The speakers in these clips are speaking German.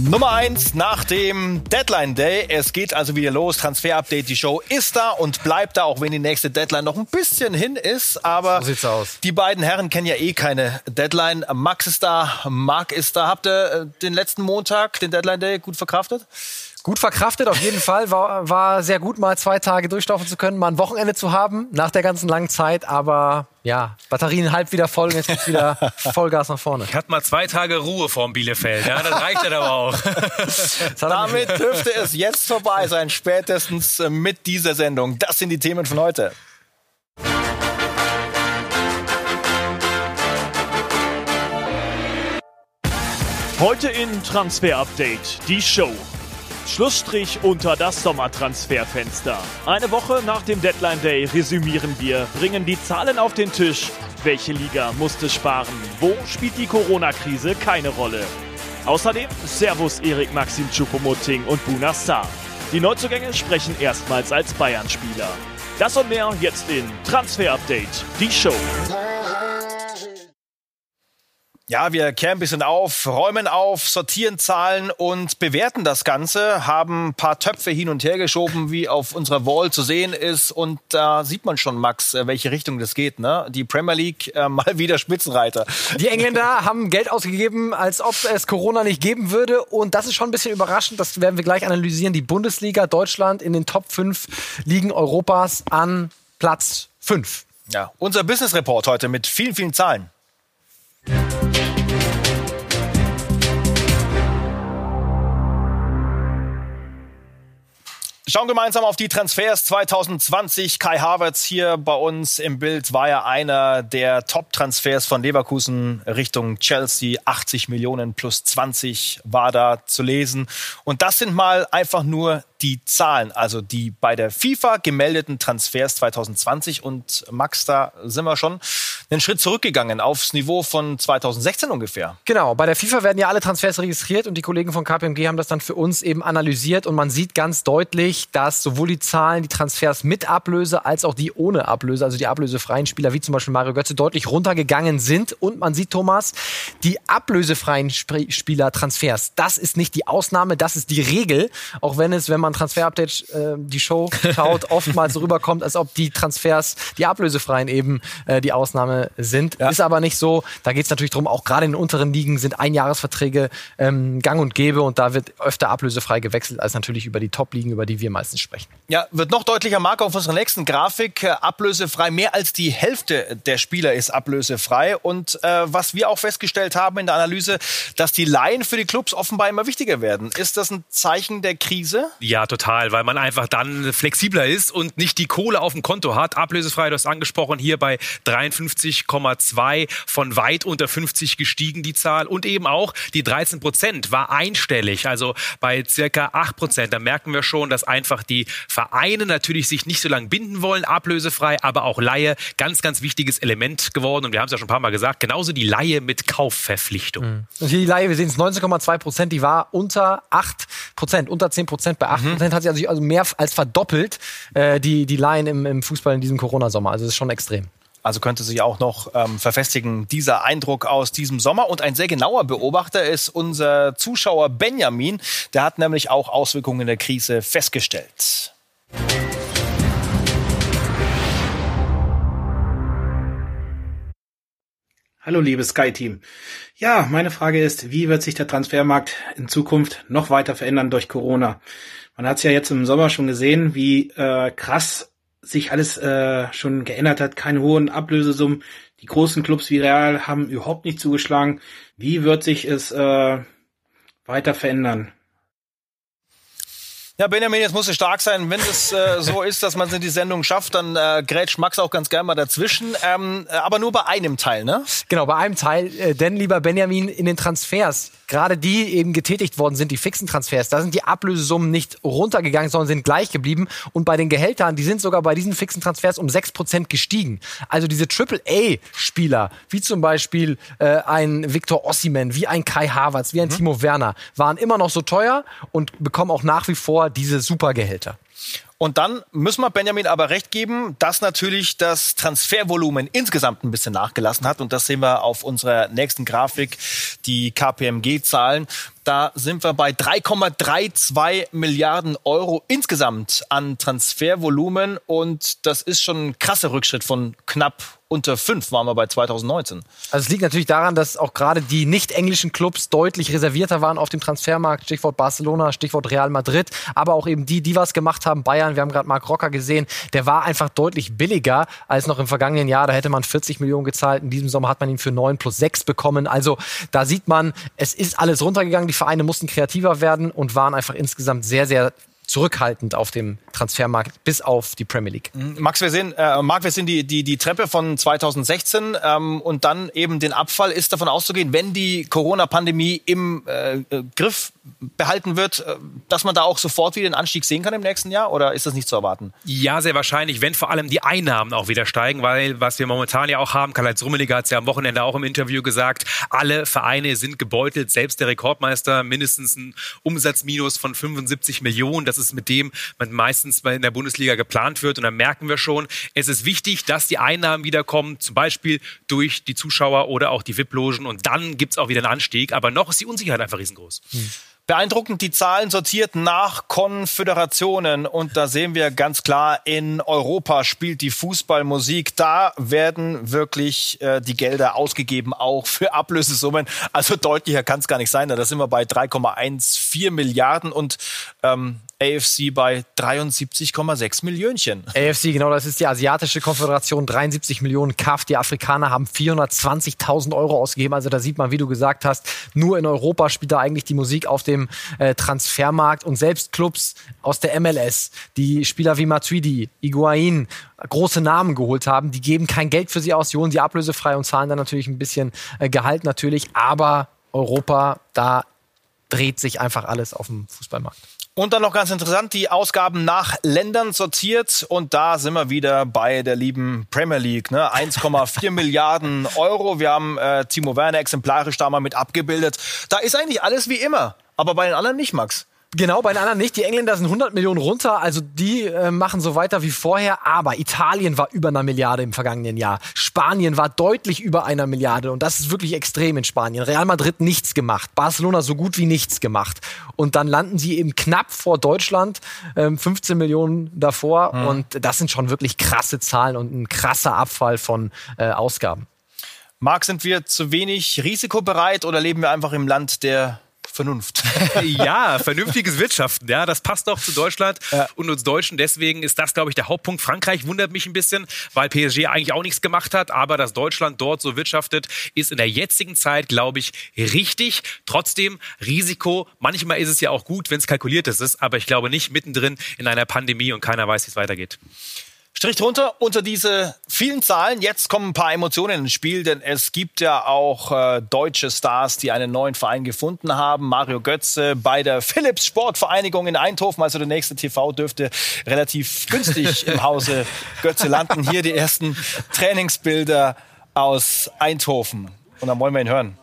Nummer eins nach dem Deadline Day. Es geht also wieder los. Transfer Update. Die Show ist da und bleibt da, auch wenn die nächste Deadline noch ein bisschen hin ist. Aber so sieht's aus. die beiden Herren kennen ja eh keine Deadline. Max ist da, Marc ist da. Habt ihr äh, den letzten Montag, den Deadline Day, gut verkraftet? Gut verkraftet, auf jeden Fall. War, war sehr gut, mal zwei Tage durchlaufen zu können, mal ein Wochenende zu haben, nach der ganzen langen Zeit. Aber ja, Batterien halb wieder voll und jetzt gibt's wieder Vollgas nach vorne. Ich hatte mal zwei Tage Ruhe vorm Bielefeld. Ja, das reicht dann aber auch. Damit dürfte es jetzt vorbei sein, spätestens äh, mit dieser Sendung. Das sind die Themen von heute. Heute in Transfer Update die Show. Schlussstrich unter das Sommertransferfenster. Eine Woche nach dem Deadline Day resümieren wir, bringen die Zahlen auf den Tisch. Welche Liga musste sparen? Wo spielt die Corona-Krise keine Rolle? Außerdem Servus Erik Maxim Choupo-Moting und Buna Sarr. Die Neuzugänge sprechen erstmals als Bayern-Spieler. Das und mehr jetzt in Transfer Update, die Show. Ja, wir kehren ein bisschen auf, räumen auf, sortieren Zahlen und bewerten das Ganze, haben ein paar Töpfe hin und her geschoben, wie auf unserer Wall zu sehen ist. Und da sieht man schon, Max, äh, welche Richtung das geht. Ne? Die Premier League äh, mal wieder Spitzenreiter. Die Engländer haben Geld ausgegeben, als ob es Corona nicht geben würde. Und das ist schon ein bisschen überraschend. Das werden wir gleich analysieren. Die Bundesliga Deutschland in den Top 5 Ligen Europas an Platz 5. Ja, unser Business Report heute mit vielen, vielen Zahlen. Schauen gemeinsam auf die Transfers 2020. Kai Havertz hier bei uns im Bild war ja einer der Top-Transfers von Leverkusen Richtung Chelsea. 80 Millionen plus 20 war da zu lesen. Und das sind mal einfach nur die Zahlen, also die bei der FIFA gemeldeten Transfers 2020. Und Max, da sind wir schon einen Schritt zurückgegangen aufs Niveau von 2016 ungefähr. Genau, bei der FIFA werden ja alle Transfers registriert und die Kollegen von KPMG haben das dann für uns eben analysiert und man sieht ganz deutlich, dass sowohl die Zahlen, die Transfers mit Ablöse als auch die ohne Ablöse, also die ablösefreien Spieler wie zum Beispiel Mario Götze deutlich runtergegangen sind und man sieht, Thomas, die ablösefreien Sp Spieler-Transfers, das ist nicht die Ausnahme, das ist die Regel, auch wenn es, wenn man Transfer-Update äh, die Show schaut, oftmals so rüberkommt, als ob die Transfers, die ablösefreien eben äh, die Ausnahme sind. Ja. Ist aber nicht so. Da geht es natürlich darum, auch gerade in den unteren Ligen sind Einjahresverträge ähm, gang und gäbe und da wird öfter ablösefrei gewechselt als natürlich über die Top-Ligen, über die wir meistens sprechen. Ja, wird noch deutlicher, Marco, auf unserer nächsten Grafik. Äh, ablösefrei, mehr als die Hälfte der Spieler ist ablösefrei. Und äh, was wir auch festgestellt haben in der Analyse, dass die Laien für die Clubs offenbar immer wichtiger werden. Ist das ein Zeichen der Krise? Ja, total, weil man einfach dann flexibler ist und nicht die Kohle auf dem Konto hat. Ablösefrei, du hast angesprochen, hier bei 53,2 von weit unter 50 gestiegen die Zahl. Und eben auch die 13 Prozent war einstellig, also bei circa 8 Prozent. Da merken wir schon, dass einfach die Vereine natürlich sich nicht so lange binden wollen, ablösefrei, aber auch Laie, ganz, ganz wichtiges Element geworden. Und wir haben es ja schon ein paar Mal gesagt, genauso die Laie mit Kaufverpflichtung. Mhm. Und hier die Laie, wir sehen es 19,2 Prozent, die war unter 8 Prozent, unter 10 Prozent. Bei 8 Prozent mhm. hat sich also mehr als verdoppelt, äh, die, die Laien im, im Fußball in diesem Corona-Sommer. Also das ist schon extrem. Also könnte sich auch noch ähm, verfestigen, dieser Eindruck aus diesem Sommer. Und ein sehr genauer Beobachter ist unser Zuschauer Benjamin. Der hat nämlich auch Auswirkungen der Krise festgestellt. Hallo liebes Sky-Team. Ja, meine Frage ist, wie wird sich der Transfermarkt in Zukunft noch weiter verändern durch Corona? Man hat es ja jetzt im Sommer schon gesehen, wie äh, krass sich alles äh, schon geändert hat, keine hohen Ablösesummen. Die großen Clubs wie Real haben überhaupt nicht zugeschlagen. Wie wird sich es äh, weiter verändern? Ja, Benjamin, jetzt muss es stark sein. Wenn es äh, so ist, dass man es in die Sendung schafft, dann äh, grätscht Max auch ganz gerne mal dazwischen. Ähm, äh, aber nur bei einem Teil, ne? Genau, bei einem Teil. Äh, denn, lieber Benjamin, in den Transfers, gerade die eben getätigt worden sind, die fixen Transfers, da sind die Ablösesummen nicht runtergegangen, sondern sind gleich geblieben. Und bei den Gehältern, die sind sogar bei diesen fixen Transfers um 6% gestiegen. Also diese Triple-A-Spieler, wie zum Beispiel äh, ein Viktor Ossiman, wie ein Kai Havertz, wie ein mhm. Timo Werner, waren immer noch so teuer und bekommen auch nach wie vor diese Supergehälter. Und dann müssen wir Benjamin aber recht geben, dass natürlich das Transfervolumen insgesamt ein bisschen nachgelassen hat. Und das sehen wir auf unserer nächsten Grafik, die KPMG-Zahlen. Da sind wir bei 3,32 Milliarden Euro insgesamt an Transfervolumen und das ist schon ein krasser Rückschritt von knapp unter fünf waren wir bei 2019. Also es liegt natürlich daran, dass auch gerade die nicht englischen Clubs deutlich reservierter waren auf dem Transfermarkt. Stichwort Barcelona, Stichwort Real Madrid, aber auch eben die, die was gemacht haben. Bayern, wir haben gerade Marc Rocker gesehen, der war einfach deutlich billiger als noch im vergangenen Jahr. Da hätte man 40 Millionen gezahlt. In diesem Sommer hat man ihn für 9 plus 6 bekommen. Also da sieht man, es ist alles runtergegangen. Die Vereine mussten kreativer werden und waren einfach insgesamt sehr, sehr zurückhaltend auf dem Transfermarkt, bis auf die Premier League. Mhm. Max, wir sehen, äh, Marc, wir sehen die, die, die Treppe von 2016 ähm, und dann eben den Abfall. Ist davon auszugehen, wenn die Corona-Pandemie im äh, äh Griff behalten wird, äh, dass man da auch sofort wieder einen Anstieg sehen kann im nächsten Jahr oder ist das nicht zu erwarten? Ja, sehr wahrscheinlich, wenn vor allem die Einnahmen auch wieder steigen, weil was wir momentan ja auch haben, Karl-Heinz Rummenigge hat es ja am Wochenende auch im Interview gesagt, alle Vereine sind gebeutelt, selbst der Rekordmeister mindestens ein Umsatzminus von 75 Millionen, das ist mit dem, was meistens in der Bundesliga geplant wird und dann merken wir schon, es ist wichtig, dass die Einnahmen wiederkommen, zum Beispiel durch die Zuschauer oder auch die VIP-Logen und dann gibt es auch wieder einen Anstieg, aber noch ist die Unsicherheit einfach riesengroß. Hm. Beeindruckend die Zahlen sortiert nach Konföderationen und da sehen wir ganz klar, in Europa spielt die Fußballmusik. Da werden wirklich äh, die Gelder ausgegeben, auch für Ablösesummen. Also deutlicher kann es gar nicht sein. Da sind wir bei 3,14 Milliarden und ähm, AFC bei 73,6 Millionchen. AFC, genau, das ist die asiatische Konföderation, 73 Millionen CAF. Die Afrikaner haben 420.000 Euro ausgegeben. Also da sieht man, wie du gesagt hast, nur in Europa spielt da eigentlich die Musik auf dem äh, Transfermarkt und selbst Clubs aus der MLS, die Spieler wie Matuidi, Iguain, große Namen geholt haben, die geben kein Geld für sie aus, die holen sie ablösefrei und zahlen dann natürlich ein bisschen äh, Gehalt natürlich, aber Europa, da dreht sich einfach alles auf dem Fußballmarkt. Und dann noch ganz interessant, die Ausgaben nach Ländern sortiert. Und da sind wir wieder bei der lieben Premier League. Ne? 1,4 Milliarden Euro. Wir haben äh, Timo Werner exemplarisch da mal mit abgebildet. Da ist eigentlich alles wie immer. Aber bei den anderen nicht, Max. Genau, bei den anderen nicht. Die Engländer sind 100 Millionen runter, also die äh, machen so weiter wie vorher. Aber Italien war über einer Milliarde im vergangenen Jahr. Spanien war deutlich über einer Milliarde und das ist wirklich extrem in Spanien. Real Madrid nichts gemacht, Barcelona so gut wie nichts gemacht. Und dann landen sie eben knapp vor Deutschland, ähm, 15 Millionen davor. Mhm. Und das sind schon wirklich krasse Zahlen und ein krasser Abfall von äh, Ausgaben. Marc, sind wir zu wenig risikobereit oder leben wir einfach im Land der Vernunft. ja, vernünftiges Wirtschaften, ja, das passt doch zu Deutschland ja. und uns Deutschen. Deswegen ist das, glaube ich, der Hauptpunkt. Frankreich wundert mich ein bisschen, weil PSG eigentlich auch nichts gemacht hat, aber dass Deutschland dort so wirtschaftet, ist in der jetzigen Zeit, glaube ich, richtig. Trotzdem Risiko. Manchmal ist es ja auch gut, wenn es kalkuliert ist, aber ich glaube nicht mittendrin in einer Pandemie und keiner weiß, wie es weitergeht. Strich drunter unter diese vielen Zahlen. Jetzt kommen ein paar Emotionen ins Spiel, denn es gibt ja auch äh, deutsche Stars, die einen neuen Verein gefunden haben. Mario Götze bei der Philips Sportvereinigung in Eindhoven. Also der nächste TV dürfte relativ günstig im Hause Götze landen. Hier die ersten Trainingsbilder aus Eindhoven. Und dann wollen wir ihn hören.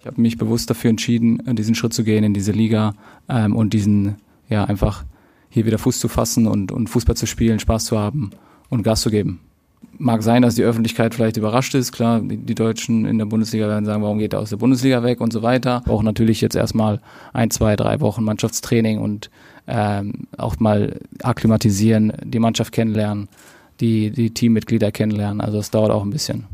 Ich habe mich bewusst dafür entschieden, diesen Schritt zu gehen in diese Liga ähm, und diesen ja einfach hier wieder Fuß zu fassen und, und Fußball zu spielen, Spaß zu haben und Gas zu geben. Mag sein, dass die Öffentlichkeit vielleicht überrascht ist. Klar, die, Deutschen in der Bundesliga werden sagen, warum geht er aus der Bundesliga weg und so weiter. Auch natürlich jetzt erstmal ein, zwei, drei Wochen Mannschaftstraining und ähm, auch mal akklimatisieren, die Mannschaft kennenlernen, die, die Teammitglieder kennenlernen. Also es dauert auch ein bisschen.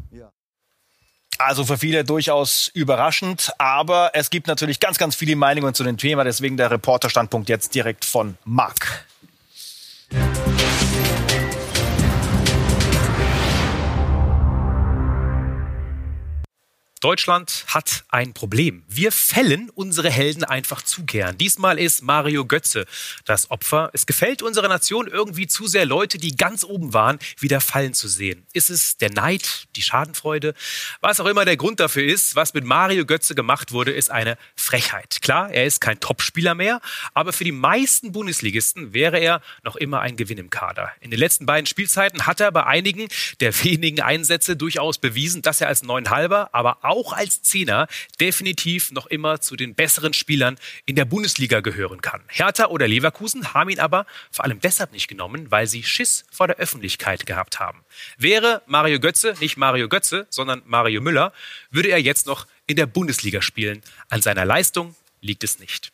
Also für viele durchaus überraschend, aber es gibt natürlich ganz, ganz viele Meinungen zu dem Thema, deswegen der Reporterstandpunkt jetzt direkt von Marc. Deutschland hat ein Problem. Wir fällen unsere Helden einfach zu gern. Diesmal ist Mario Götze das Opfer. Es gefällt unserer Nation irgendwie zu sehr, Leute, die ganz oben waren, wieder fallen zu sehen. Ist es der Neid, die Schadenfreude? Was auch immer der Grund dafür ist, was mit Mario Götze gemacht wurde, ist eine Frechheit. Klar, er ist kein Topspieler mehr, aber für die meisten Bundesligisten wäre er noch immer ein Gewinn im Kader. In den letzten beiden Spielzeiten hat er bei einigen der wenigen Einsätze durchaus bewiesen, dass er als Neunhalber, aber auch als Zehner definitiv noch immer zu den besseren Spielern in der Bundesliga gehören kann. Hertha oder Leverkusen haben ihn aber vor allem deshalb nicht genommen, weil sie Schiss vor der Öffentlichkeit gehabt haben. Wäre Mario Götze nicht Mario Götze, sondern Mario Müller, würde er jetzt noch in der Bundesliga spielen. An seiner Leistung liegt es nicht.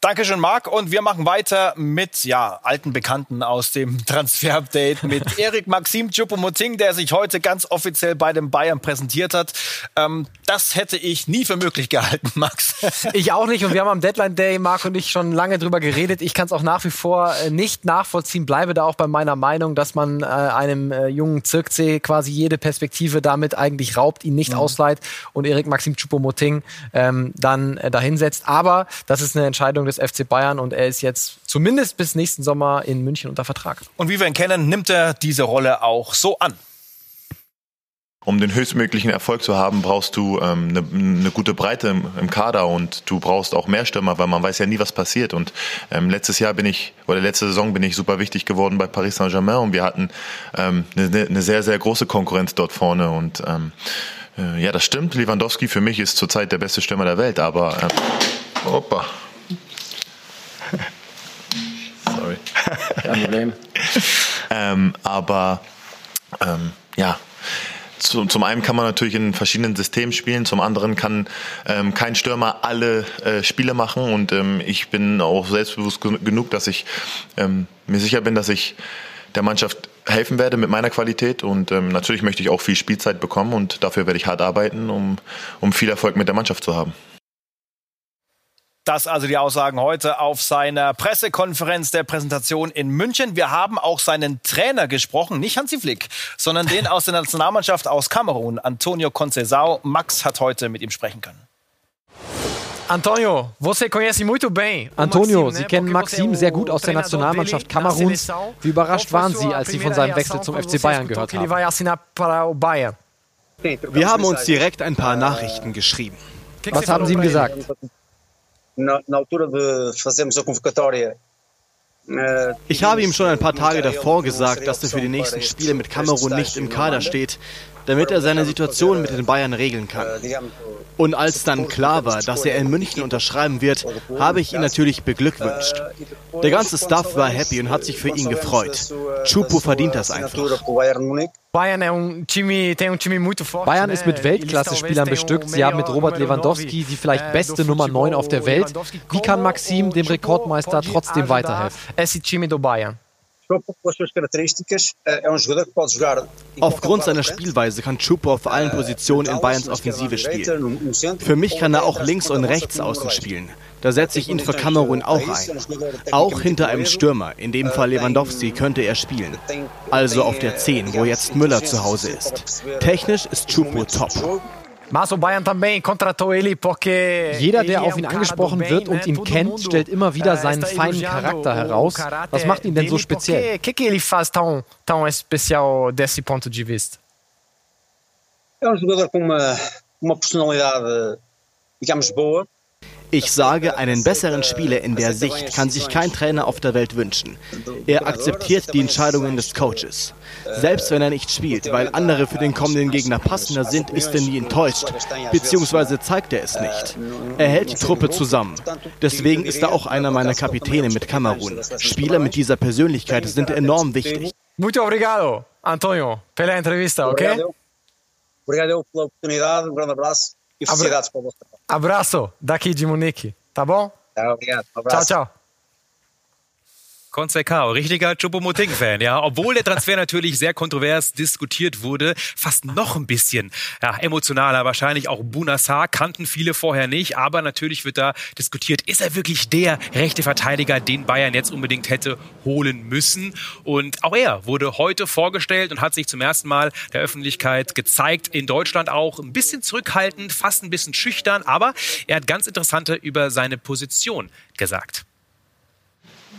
Dankeschön, Marc. Und wir machen weiter mit ja, alten Bekannten aus dem Transfer-Update mit Erik Maxim Choupo-Moting, der sich heute ganz offiziell bei den Bayern präsentiert hat. Ähm, das hätte ich nie für möglich gehalten, Max. Ich auch nicht. Und wir haben am Deadline Day, Marc und ich, schon lange drüber geredet. Ich kann es auch nach wie vor äh, nicht nachvollziehen. Bleibe da auch bei meiner Meinung, dass man äh, einem äh, jungen Zirkzee quasi jede Perspektive damit eigentlich raubt, ihn nicht mhm. ausleiht und Erik Maxim Choupo-Moting ähm, dann äh, dahinsetzt. Aber das ist eine Entscheidung des FC Bayern und er ist jetzt zumindest bis nächsten Sommer in München unter Vertrag. Und wie wir ihn kennen, nimmt er diese Rolle auch so an. Um den höchstmöglichen Erfolg zu haben, brauchst du ähm, eine, eine gute Breite im, im, Kader und du brauchst auch mehr Stürmer, weil man weiß ja nie, was passiert. Und ähm, letztes Jahr bin ich, oder letzte Saison bin ich super wichtig geworden bei Paris Saint-Germain und wir hatten ähm, eine, eine, sehr, sehr große Konkurrenz dort vorne. Und ähm, äh, ja, das stimmt. Lewandowski für mich ist zurzeit der beste Stürmer der Welt, aber äh, opa. Kein Problem. ähm, aber ähm, ja, zu, zum einen kann man natürlich in verschiedenen Systemen spielen, zum anderen kann ähm, kein Stürmer alle äh, Spiele machen und ähm, ich bin auch selbstbewusst genug, dass ich ähm, mir sicher bin, dass ich der Mannschaft helfen werde mit meiner Qualität und ähm, natürlich möchte ich auch viel Spielzeit bekommen und dafür werde ich hart arbeiten, um, um viel Erfolg mit der Mannschaft zu haben. Das also die Aussagen heute auf seiner Pressekonferenz der Präsentation in München. Wir haben auch seinen Trainer gesprochen, nicht Hansi Flick, sondern den aus der Nationalmannschaft aus Kamerun, Antonio Conceição. Max hat heute mit ihm sprechen können. Antonio, você conhece muito bem. Antonio, Sie kennen Maxim sehr gut aus der Nationalmannschaft Kameruns. Wie überrascht waren Sie, als Sie von seinem Wechsel zum FC Bayern gehört haben? Wir haben uns direkt ein paar Nachrichten geschrieben. Was haben Sie ihm gesagt? Na, na altura de fazermos a convocatória Äh, ich habe ihm schon ein paar Tage davor gesagt, dass er für die nächsten Spiele mit Kamerun nicht im Kader steht, damit er seine Situation mit den Bayern regeln kann. Und als dann klar war, dass er in München unterschreiben wird, habe ich ihn natürlich beglückwünscht. Der ganze Staff war happy und hat sich für ihn gefreut. Chupo verdient das einfach. Bayern ist mit Weltklasse-Spielern bestückt. Sie haben mit Robert Lewandowski die vielleicht beste Nummer 9 auf der Welt. Wie kann Maxim dem Rekordmeister trotzdem weiterhelfen? esse time do Bayern? Aufgrund seiner Spielweise kann Chupo auf allen Positionen in Bayerns Offensive spielen. Für mich kann er auch links und rechts außen spielen. Da setze ich ihn für Kamerun auch ein. Auch hinter einem Stürmer, in dem Fall Lewandowski, könnte er spielen. Also auf der 10, wo jetzt Müller zu Hause ist. Technisch ist Chupo top. Jeder, der auf ihn angesprochen wird und ihn kennt, stellt immer wieder eh, seinen feinen Charakter heraus. Was macht ihn denn so speziell? O que, que ele faz tão, tão especial desse ponto de vista? É um jogador com uma, uma personalidade, digamos, boa. Ich sage, einen besseren Spieler in der Sicht kann sich kein Trainer auf der Welt wünschen. Er akzeptiert die Entscheidungen des Coaches. Selbst wenn er nicht spielt, weil andere für den kommenden Gegner passender sind, ist er nie enttäuscht, beziehungsweise zeigt er es nicht. Er hält die Truppe zusammen. Deswegen ist er auch einer meiner Kapitäne mit Kamerun. Spieler mit dieser Persönlichkeit sind enorm wichtig. Muito obrigado, Antonio, pela entrevista, ok? Obrigado pela oportunidade, um grande abraço e felicidades para o vosso trabalho. Abraço daqui de Munique, tá bom? Ja, obrigado. Um. Tchau, tchau. Konzekao, richtiger Chupomoting-Fan, ja. Obwohl der Transfer natürlich sehr kontrovers diskutiert wurde, fast noch ein bisschen ja, emotionaler. Wahrscheinlich auch Bunassar kannten viele vorher nicht, aber natürlich wird da diskutiert, ist er wirklich der rechte Verteidiger, den Bayern jetzt unbedingt hätte holen müssen? Und auch er wurde heute vorgestellt und hat sich zum ersten Mal der Öffentlichkeit gezeigt, in Deutschland auch ein bisschen zurückhaltend, fast ein bisschen schüchtern, aber er hat ganz interessante über seine Position gesagt.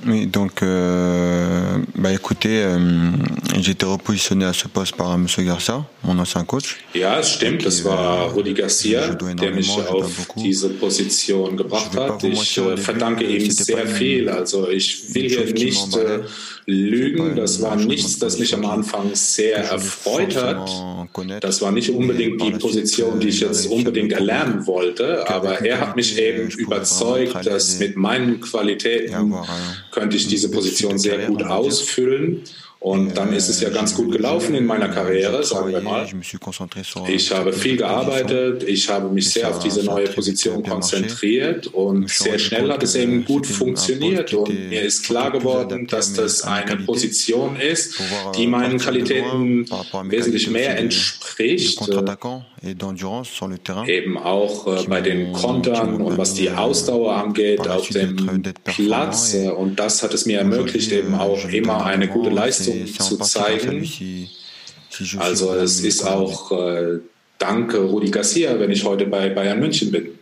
Oui, donc, euh, bah écoutez, euh, j'ai été repositionné à ce poste par M. Garcia, mon ancien coach. Ja, es stimmt, das war Rudi Garcia, der mich auf diese Position gebracht hat. Ich äh, verdanke ihm sehr viel. Also ich will hier nicht äh, lügen. Das war nichts, das mich am Anfang sehr erfreut hat. Das war nicht unbedingt die Position, die ich jetzt unbedingt erlernen wollte, aber er hat mich eben überzeugt, dass mit meinen Qualitäten könnte ich diese Position sehr gut ausfüllen. Und dann ist es ja ganz gut gelaufen in meiner Karriere, sagen wir mal. Ich habe viel gearbeitet, ich habe mich sehr auf diese neue Position konzentriert und sehr schnell hat es eben gut funktioniert und mir ist klar geworden, dass das eine Position ist, die meinen Qualitäten wesentlich mehr entspricht. Eben auch äh, bei den Kontern und was die Ausdauer angeht auf dem Platz. Und das hat es mir ermöglicht, eben auch immer eine gute Leistung zu zeigen. Also es ist auch äh, dank Rudi Garcia, wenn ich heute bei Bayern München bin.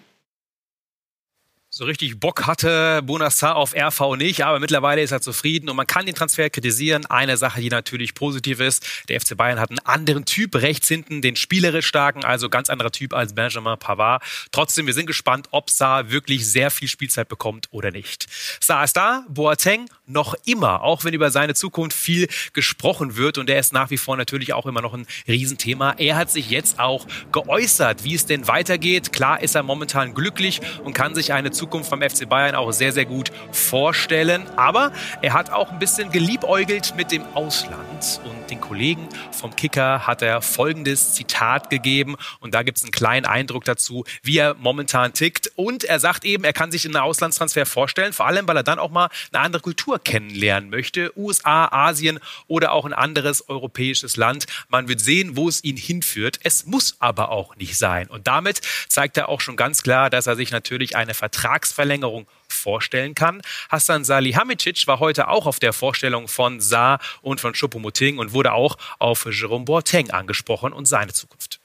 So richtig Bock hatte Bonassar auf RV nicht, aber mittlerweile ist er zufrieden und man kann den Transfer kritisieren. Eine Sache, die natürlich positiv ist, der FC Bayern hat einen anderen Typ rechts hinten, den spielerisch starken, also ganz anderer Typ als Benjamin Pavard. Trotzdem, wir sind gespannt, ob Saar wirklich sehr viel Spielzeit bekommt oder nicht. Saar ist da, Boateng noch immer, auch wenn über seine Zukunft viel gesprochen wird und er ist nach wie vor natürlich auch immer noch ein Riesenthema. Er hat sich jetzt auch geäußert, wie es denn weitergeht. Klar ist er momentan glücklich und kann sich eine Zukunft beim FC Bayern auch sehr, sehr gut vorstellen. Aber er hat auch ein bisschen geliebäugelt mit dem Ausland und den Kollegen vom Kicker hat er folgendes Zitat gegeben und da gibt es einen kleinen Eindruck dazu, wie er momentan tickt. Und er sagt eben, er kann sich einen Auslandstransfer vorstellen, vor allem, weil er dann auch mal eine andere Kultur kennenlernen möchte. USA, Asien oder auch ein anderes europäisches Land. Man wird sehen, wo es ihn hinführt. Es muss aber auch nicht sein. Und damit zeigt er auch schon ganz klar, dass er sich natürlich eine Vertrag Vertragsverlängerung vorstellen kann. Hassan Salihamidzic war heute auch auf der Vorstellung von Saar und von Choupo-Moting und wurde auch auf Jerome Boateng angesprochen und seine Zukunft.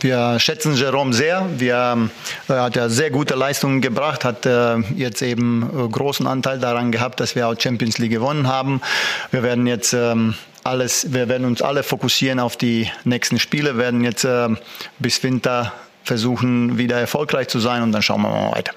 Wir schätzen Jerome sehr. Wir, er äh, hat ja sehr gute Leistungen gebracht, hat äh, jetzt eben äh, großen Anteil daran gehabt, dass wir auch Champions League gewonnen haben. Wir werden jetzt ähm, alles, wir werden uns alle fokussieren auf die nächsten Spiele, werden jetzt bis Winter versuchen, wieder erfolgreich zu sein und dann schauen wir mal weiter.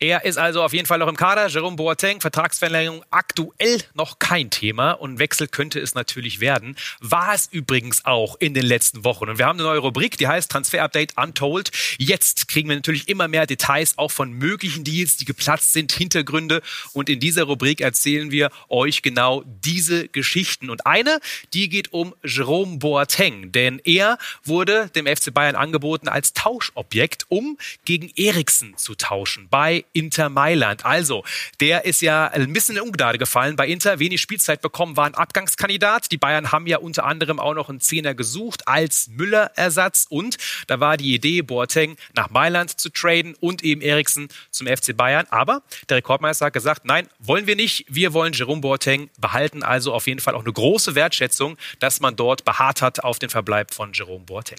Er ist also auf jeden Fall noch im Kader. Jerome Boateng, Vertragsverlängerung aktuell noch kein Thema und Wechsel könnte es natürlich werden. War es übrigens auch in den letzten Wochen. Und wir haben eine neue Rubrik, die heißt Transfer Update Untold. Jetzt kriegen wir natürlich immer mehr Details auch von möglichen Deals, die geplatzt sind, Hintergründe. Und in dieser Rubrik erzählen wir euch genau diese Geschichten. Und eine, die geht um Jerome Boateng, denn er wurde dem FC Bayern angeboten als Tauschobjekt, um gegen Eriksen zu tauschen bei Inter Mailand. Also, der ist ja ein bisschen in Ungnade gefallen. Bei Inter wenig Spielzeit bekommen, war ein Abgangskandidat. Die Bayern haben ja unter anderem auch noch einen Zehner gesucht als Müller-Ersatz. Und da war die Idee, Boateng nach Mailand zu traden und eben Eriksen zum FC Bayern. Aber der Rekordmeister hat gesagt, nein, wollen wir nicht. Wir wollen Jerome Boateng behalten. Also auf jeden Fall auch eine große Wertschätzung, dass man dort beharrt hat auf den Verbleib von Jerome Boateng.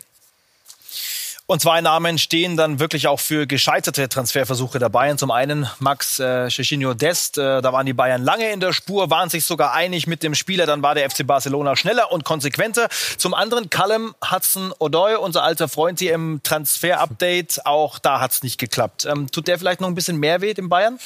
Und zwei Namen stehen dann wirklich auch für gescheiterte Transferversuche der Bayern. Zum einen Max äh, Cecinio Dest, äh, da waren die Bayern lange in der Spur, waren sich sogar einig mit dem Spieler, dann war der FC Barcelona schneller und konsequenter. Zum anderen Callum Hudson-Odoi, unser alter Freund hier im Transfer-Update, auch da hat's nicht geklappt. Ähm, tut der vielleicht noch ein bisschen mehr weh dem Bayern?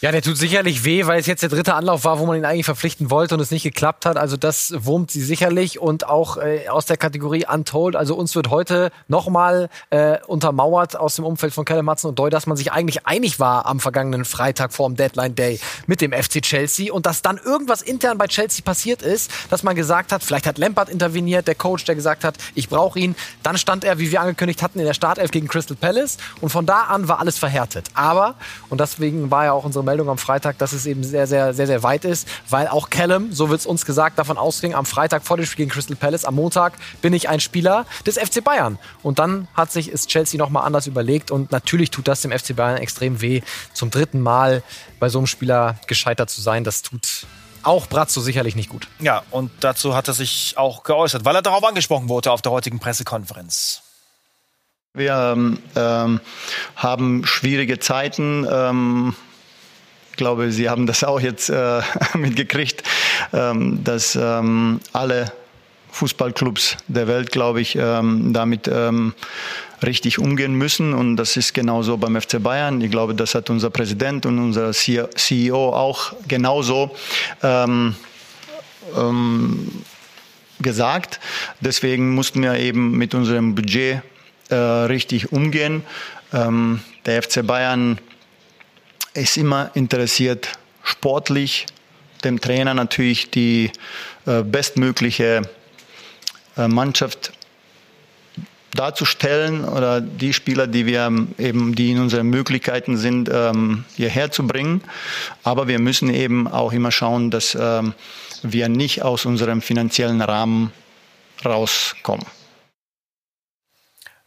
Ja, der tut sicherlich weh, weil es jetzt der dritte Anlauf war, wo man ihn eigentlich verpflichten wollte und es nicht geklappt hat. Also das wurmt sie sicherlich und auch äh, aus der Kategorie Untold. Also uns wird heute nochmal äh, untermauert aus dem Umfeld von Hudson und Doy, dass man sich eigentlich einig war am vergangenen Freitag vor dem Deadline Day mit dem FC Chelsea und dass dann irgendwas intern bei Chelsea passiert ist, dass man gesagt hat, vielleicht hat Lampard interveniert, der Coach, der gesagt hat, ich brauche ihn. Dann stand er, wie wir angekündigt hatten, in der Startelf gegen Crystal Palace und von da an war alles verhärtet. Aber, und deswegen war ja auch unsere Meldung am Freitag, dass es eben sehr, sehr, sehr, sehr weit ist, weil auch Callum, so wird es uns gesagt, davon ausging, am Freitag vor dem Spiel gegen Crystal Palace, am Montag bin ich ein Spieler des FC Bayern. Und dann hat sich ist Chelsea nochmal anders überlegt und natürlich tut das dem FC Bayern extrem weh, zum dritten Mal bei so einem Spieler gescheitert zu sein. Das tut auch Brazzo sicherlich nicht gut. Ja, und dazu hat er sich auch geäußert, weil er darauf angesprochen wurde auf der heutigen Pressekonferenz. Wir ähm, ähm haben schwierige Zeiten. Ähm, ich glaube, Sie haben das auch jetzt äh, mitgekriegt, ähm, dass ähm, alle Fußballclubs der Welt, glaube ich, ähm, damit ähm, richtig umgehen müssen. Und das ist genauso beim FC Bayern. Ich glaube, das hat unser Präsident und unser CEO auch genauso ähm, ähm, gesagt. Deswegen mussten wir eben mit unserem Budget äh, richtig umgehen. Ähm, der FC Bayern ist immer interessiert, sportlich dem Trainer natürlich die äh, bestmögliche Mannschaft darzustellen oder die Spieler, die wir eben, die in unseren Möglichkeiten sind, ähm, hierher zu bringen. Aber wir müssen eben auch immer schauen, dass ähm, wir nicht aus unserem finanziellen Rahmen rauskommen.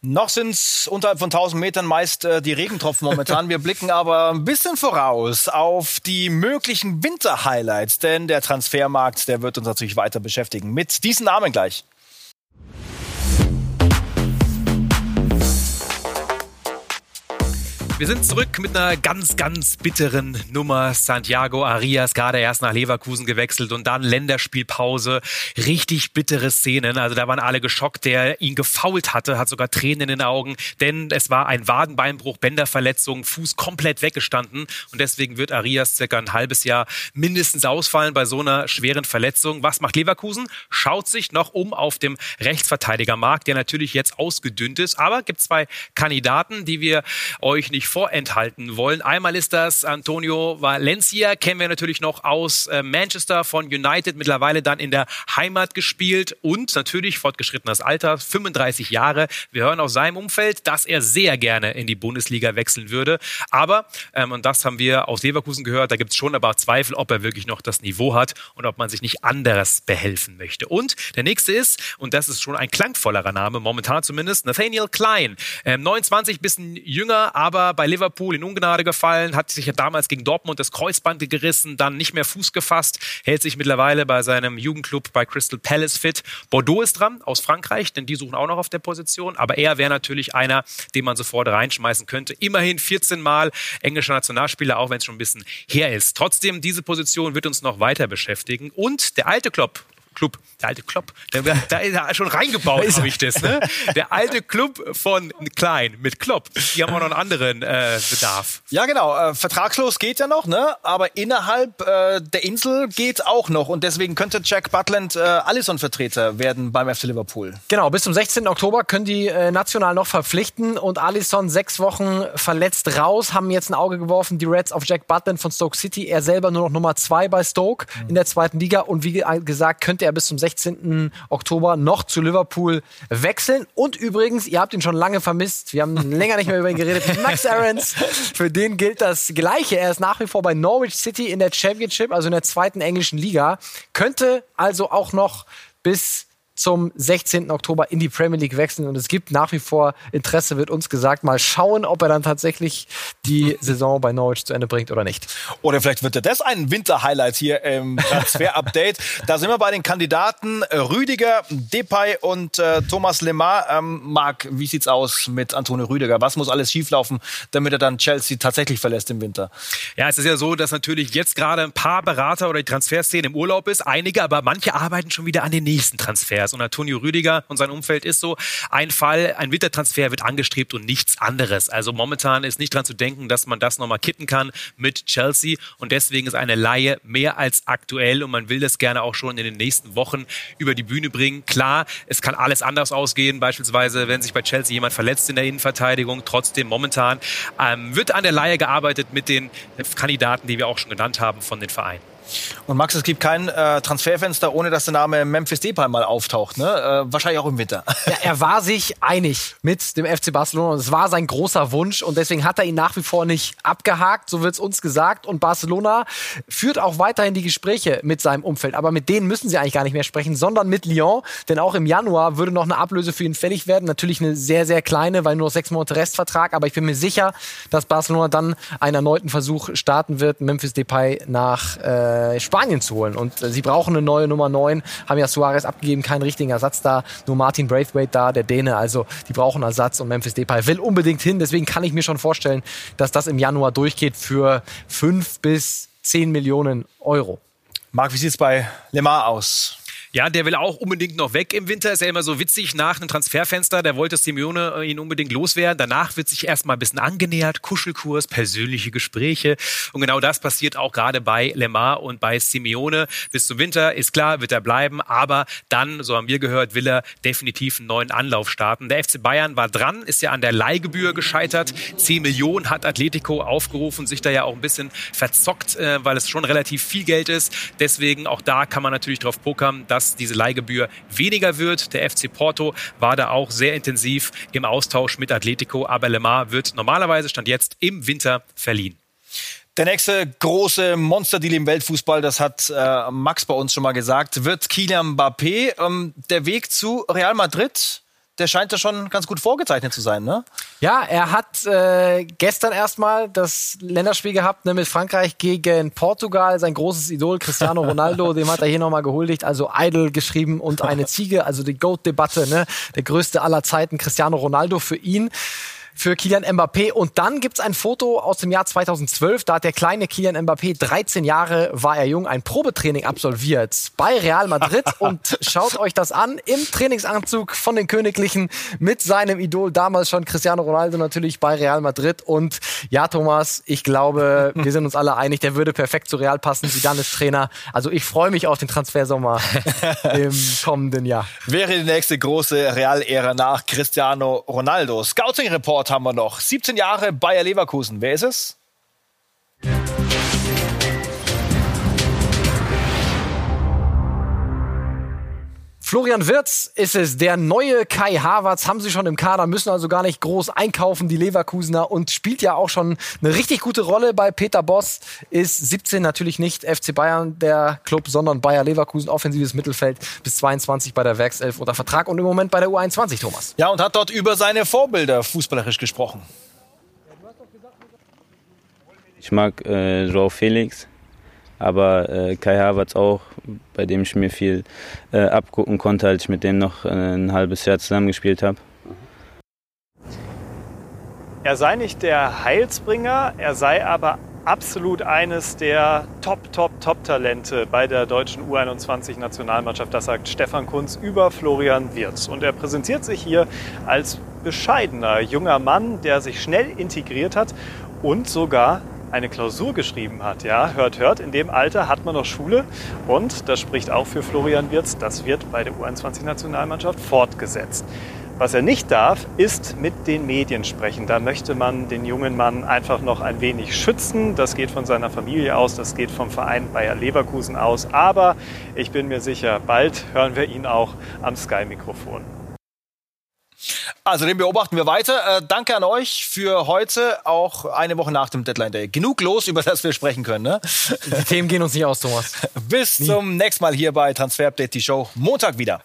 Noch sind es unterhalb von 1000 Metern meist äh, die Regentropfen momentan. Wir blicken aber ein bisschen voraus auf die möglichen Winter-Highlights, denn der Transfermarkt, der wird uns natürlich weiter beschäftigen. Mit diesen Namen gleich. Wir sind zurück mit einer ganz, ganz bitteren Nummer. Santiago Arias gerade erst nach Leverkusen gewechselt und dann Länderspielpause. Richtig bittere Szenen. Also da waren alle geschockt. Der ihn gefault hatte, hat sogar Tränen in den Augen, denn es war ein Wadenbeinbruch, Bänderverletzung, Fuß komplett weggestanden und deswegen wird Arias circa ein halbes Jahr mindestens ausfallen bei so einer schweren Verletzung. Was macht Leverkusen? Schaut sich noch um auf dem Rechtsverteidigermarkt, der natürlich jetzt ausgedünnt ist, aber gibt zwei Kandidaten, die wir euch nicht vorenthalten wollen. Einmal ist das Antonio Valencia, kennen wir natürlich noch aus äh, Manchester von United, mittlerweile dann in der Heimat gespielt und natürlich fortgeschrittenes Alter, 35 Jahre. Wir hören aus seinem Umfeld, dass er sehr gerne in die Bundesliga wechseln würde. Aber, ähm, und das haben wir aus Leverkusen gehört, da gibt es schon aber Zweifel, ob er wirklich noch das Niveau hat und ob man sich nicht anderes behelfen möchte. Und der nächste ist, und das ist schon ein klangvollerer Name, momentan zumindest, Nathaniel Klein. Ähm, 29, bisschen jünger, aber bei Liverpool in Ungnade gefallen, hat sich ja damals gegen Dortmund das Kreuzband gerissen, dann nicht mehr Fuß gefasst, hält sich mittlerweile bei seinem Jugendclub bei Crystal Palace fit. Bordeaux ist dran aus Frankreich, denn die suchen auch noch auf der Position, aber er wäre natürlich einer, den man sofort reinschmeißen könnte. Immerhin 14 Mal englischer Nationalspieler, auch wenn es schon ein bisschen her ist. Trotzdem, diese Position wird uns noch weiter beschäftigen. Und der alte Klopp, Club, der alte Club, da, da ist er schon reingebaut, habe ich das. Ne? Der alte Club von Klein mit Klopp, die haben auch noch einen anderen äh, Bedarf. Ja, genau. Äh, vertragslos geht ja noch, ne? aber innerhalb äh, der Insel geht auch noch. Und deswegen könnte Jack Butland äh, Allison-Vertreter werden beim FC Liverpool. Genau, bis zum 16. Oktober können die äh, national noch verpflichten. Und Allison sechs Wochen verletzt raus, haben jetzt ein Auge geworfen, die Reds auf Jack Butland von Stoke City. Er selber nur noch Nummer zwei bei Stoke mhm. in der zweiten Liga. Und wie gesagt, könnte er er bis zum 16. Oktober noch zu Liverpool wechseln. Und übrigens, ihr habt ihn schon lange vermisst. Wir haben länger nicht mehr über ihn geredet. Max Aarons, für den gilt das Gleiche. Er ist nach wie vor bei Norwich City in der Championship, also in der zweiten englischen Liga. Könnte also auch noch bis zum 16. Oktober in die Premier League wechseln. Und es gibt nach wie vor Interesse, wird uns gesagt. Mal schauen, ob er dann tatsächlich die Saison bei Norwich zu Ende bringt oder nicht. Oder vielleicht wird er das ein Winter-Highlight hier im Transfer-Update. da sind wir bei den Kandidaten Rüdiger, Depay und äh, Thomas Lemar. Ähm, Marc, wie sieht's aus mit Antonio Rüdiger? Was muss alles schieflaufen, damit er dann Chelsea tatsächlich verlässt im Winter? Ja, es ist ja so, dass natürlich jetzt gerade ein paar Berater oder die Transferszene im Urlaub ist. Einige, aber manche arbeiten schon wieder an den nächsten Transfers. Transfers. Und Antonio Rüdiger und sein Umfeld ist so ein Fall, ein Wintertransfer wird angestrebt und nichts anderes. Also momentan ist nicht dran zu denken, dass man das nochmal kitten kann mit Chelsea. Und deswegen ist eine Laie mehr als aktuell und man will das gerne auch schon in den nächsten Wochen über die Bühne bringen. Klar, es kann alles anders ausgehen, beispielsweise wenn sich bei Chelsea jemand verletzt in der Innenverteidigung. Trotzdem momentan ähm, wird an der Laie gearbeitet mit den Kandidaten, die wir auch schon genannt haben von den Vereinen. Und Max, es gibt kein äh, Transferfenster, ohne dass der Name Memphis Depay mal auftaucht. Ne? Äh, wahrscheinlich auch im Winter. Ja, er war sich einig mit dem FC Barcelona und es war sein großer Wunsch und deswegen hat er ihn nach wie vor nicht abgehakt, so wird es uns gesagt. Und Barcelona führt auch weiterhin die Gespräche mit seinem Umfeld. Aber mit denen müssen sie eigentlich gar nicht mehr sprechen, sondern mit Lyon. Denn auch im Januar würde noch eine Ablöse für ihn fällig werden. Natürlich eine sehr, sehr kleine, weil nur sechs Monate Restvertrag. Aber ich bin mir sicher, dass Barcelona dann einen erneuten Versuch starten wird, Memphis Depay nach äh, äh, Spanien zu holen. Und äh, sie brauchen eine neue Nummer 9, haben ja Suarez abgegeben, keinen richtigen Ersatz da, nur Martin Braithwaite da, der Däne. Also die brauchen Ersatz und Memphis Depay will unbedingt hin. Deswegen kann ich mir schon vorstellen, dass das im Januar durchgeht für 5 bis 10 Millionen Euro. Marc, wie sieht es bei Lemar aus? Ja, der will auch unbedingt noch weg im Winter. Ist ja immer so witzig nach einem Transferfenster. Der wollte Simeone äh, ihn unbedingt loswerden. Danach wird sich erstmal ein bisschen angenähert. Kuschelkurs, persönliche Gespräche. Und genau das passiert auch gerade bei Lemar und bei Simeone. Bis zum Winter ist klar, wird er bleiben. Aber dann, so haben wir gehört, will er definitiv einen neuen Anlauf starten. Der FC Bayern war dran, ist ja an der Leihgebühr gescheitert. 10 Millionen hat Atletico aufgerufen, sich da ja auch ein bisschen verzockt, äh, weil es schon relativ viel Geld ist. Deswegen auch da kann man natürlich drauf pokern, dass dass diese Leihgebühr weniger wird. Der FC Porto war da auch sehr intensiv im Austausch mit Atletico, aber Lemar wird normalerweise, stand jetzt, im Winter verliehen. Der nächste große Monsterdeal im Weltfußball, das hat äh, Max bei uns schon mal gesagt, wird Kylian Mbappé. Ähm, der Weg zu Real Madrid der scheint ja schon ganz gut vorgezeichnet zu sein, ne? Ja, er hat äh, gestern erstmal das Länderspiel gehabt ne, mit Frankreich gegen Portugal. Sein großes Idol Cristiano Ronaldo, dem hat er hier nochmal gehuldigt. Also Idol geschrieben und eine Ziege, also die Goat-Debatte, ne? Der größte aller Zeiten, Cristiano Ronaldo für ihn für Kilian Mbappé. Und dann gibt's ein Foto aus dem Jahr 2012. Da hat der kleine Kilian Mbappé, 13 Jahre war er jung, ein Probetraining absolviert bei Real Madrid. Und schaut euch das an im Trainingsanzug von den Königlichen mit seinem Idol, damals schon Cristiano Ronaldo natürlich bei Real Madrid. Und ja, Thomas, ich glaube, wir sind uns alle einig, der würde perfekt zu Real passen. Zidane ist Trainer. Also ich freue mich auf den Transfersommer im kommenden Jahr. Wäre die nächste große Real-Ära nach Cristiano Ronaldo. Scouting-Report haben wir noch. 17 Jahre Bayer Leverkusen. Wer ist es? Florian Wirz ist es, der neue Kai Havertz, haben sie schon im Kader, müssen also gar nicht groß einkaufen, die Leverkusener, und spielt ja auch schon eine richtig gute Rolle bei Peter Boss, ist 17 natürlich nicht FC Bayern der Club, sondern Bayer Leverkusen, offensives Mittelfeld bis 22 bei der Werkself unter Vertrag und im Moment bei der U21, Thomas. Ja, und hat dort über seine Vorbilder fußballerisch gesprochen. Ich mag äh, Joao Felix, aber äh, Kai Havertz auch, bei dem ich mir viel äh, abgucken konnte, als ich mit dem noch äh, ein halbes Jahr zusammengespielt habe. Er sei nicht der Heilsbringer, er sei aber absolut eines der Top, Top, Top-Talente bei der deutschen U21-Nationalmannschaft. Das sagt Stefan Kunz über Florian Wirz. Und er präsentiert sich hier als bescheidener junger Mann, der sich schnell integriert hat und sogar eine Klausur geschrieben hat. Ja, hört, hört, in dem Alter hat man noch Schule und das spricht auch für Florian Wirz, das wird bei der U21-Nationalmannschaft fortgesetzt. Was er nicht darf, ist mit den Medien sprechen. Da möchte man den jungen Mann einfach noch ein wenig schützen. Das geht von seiner Familie aus, das geht vom Verein Bayer Leverkusen aus. Aber ich bin mir sicher, bald hören wir ihn auch am Sky-Mikrofon. Also den beobachten wir weiter. Äh, danke an euch für heute, auch eine Woche nach dem Deadline Day. Genug los, über das wir sprechen können. Ne? Die Themen gehen uns nicht aus, Thomas. Bis Nie. zum nächsten Mal hier bei Transfer Update, die Show. Montag wieder.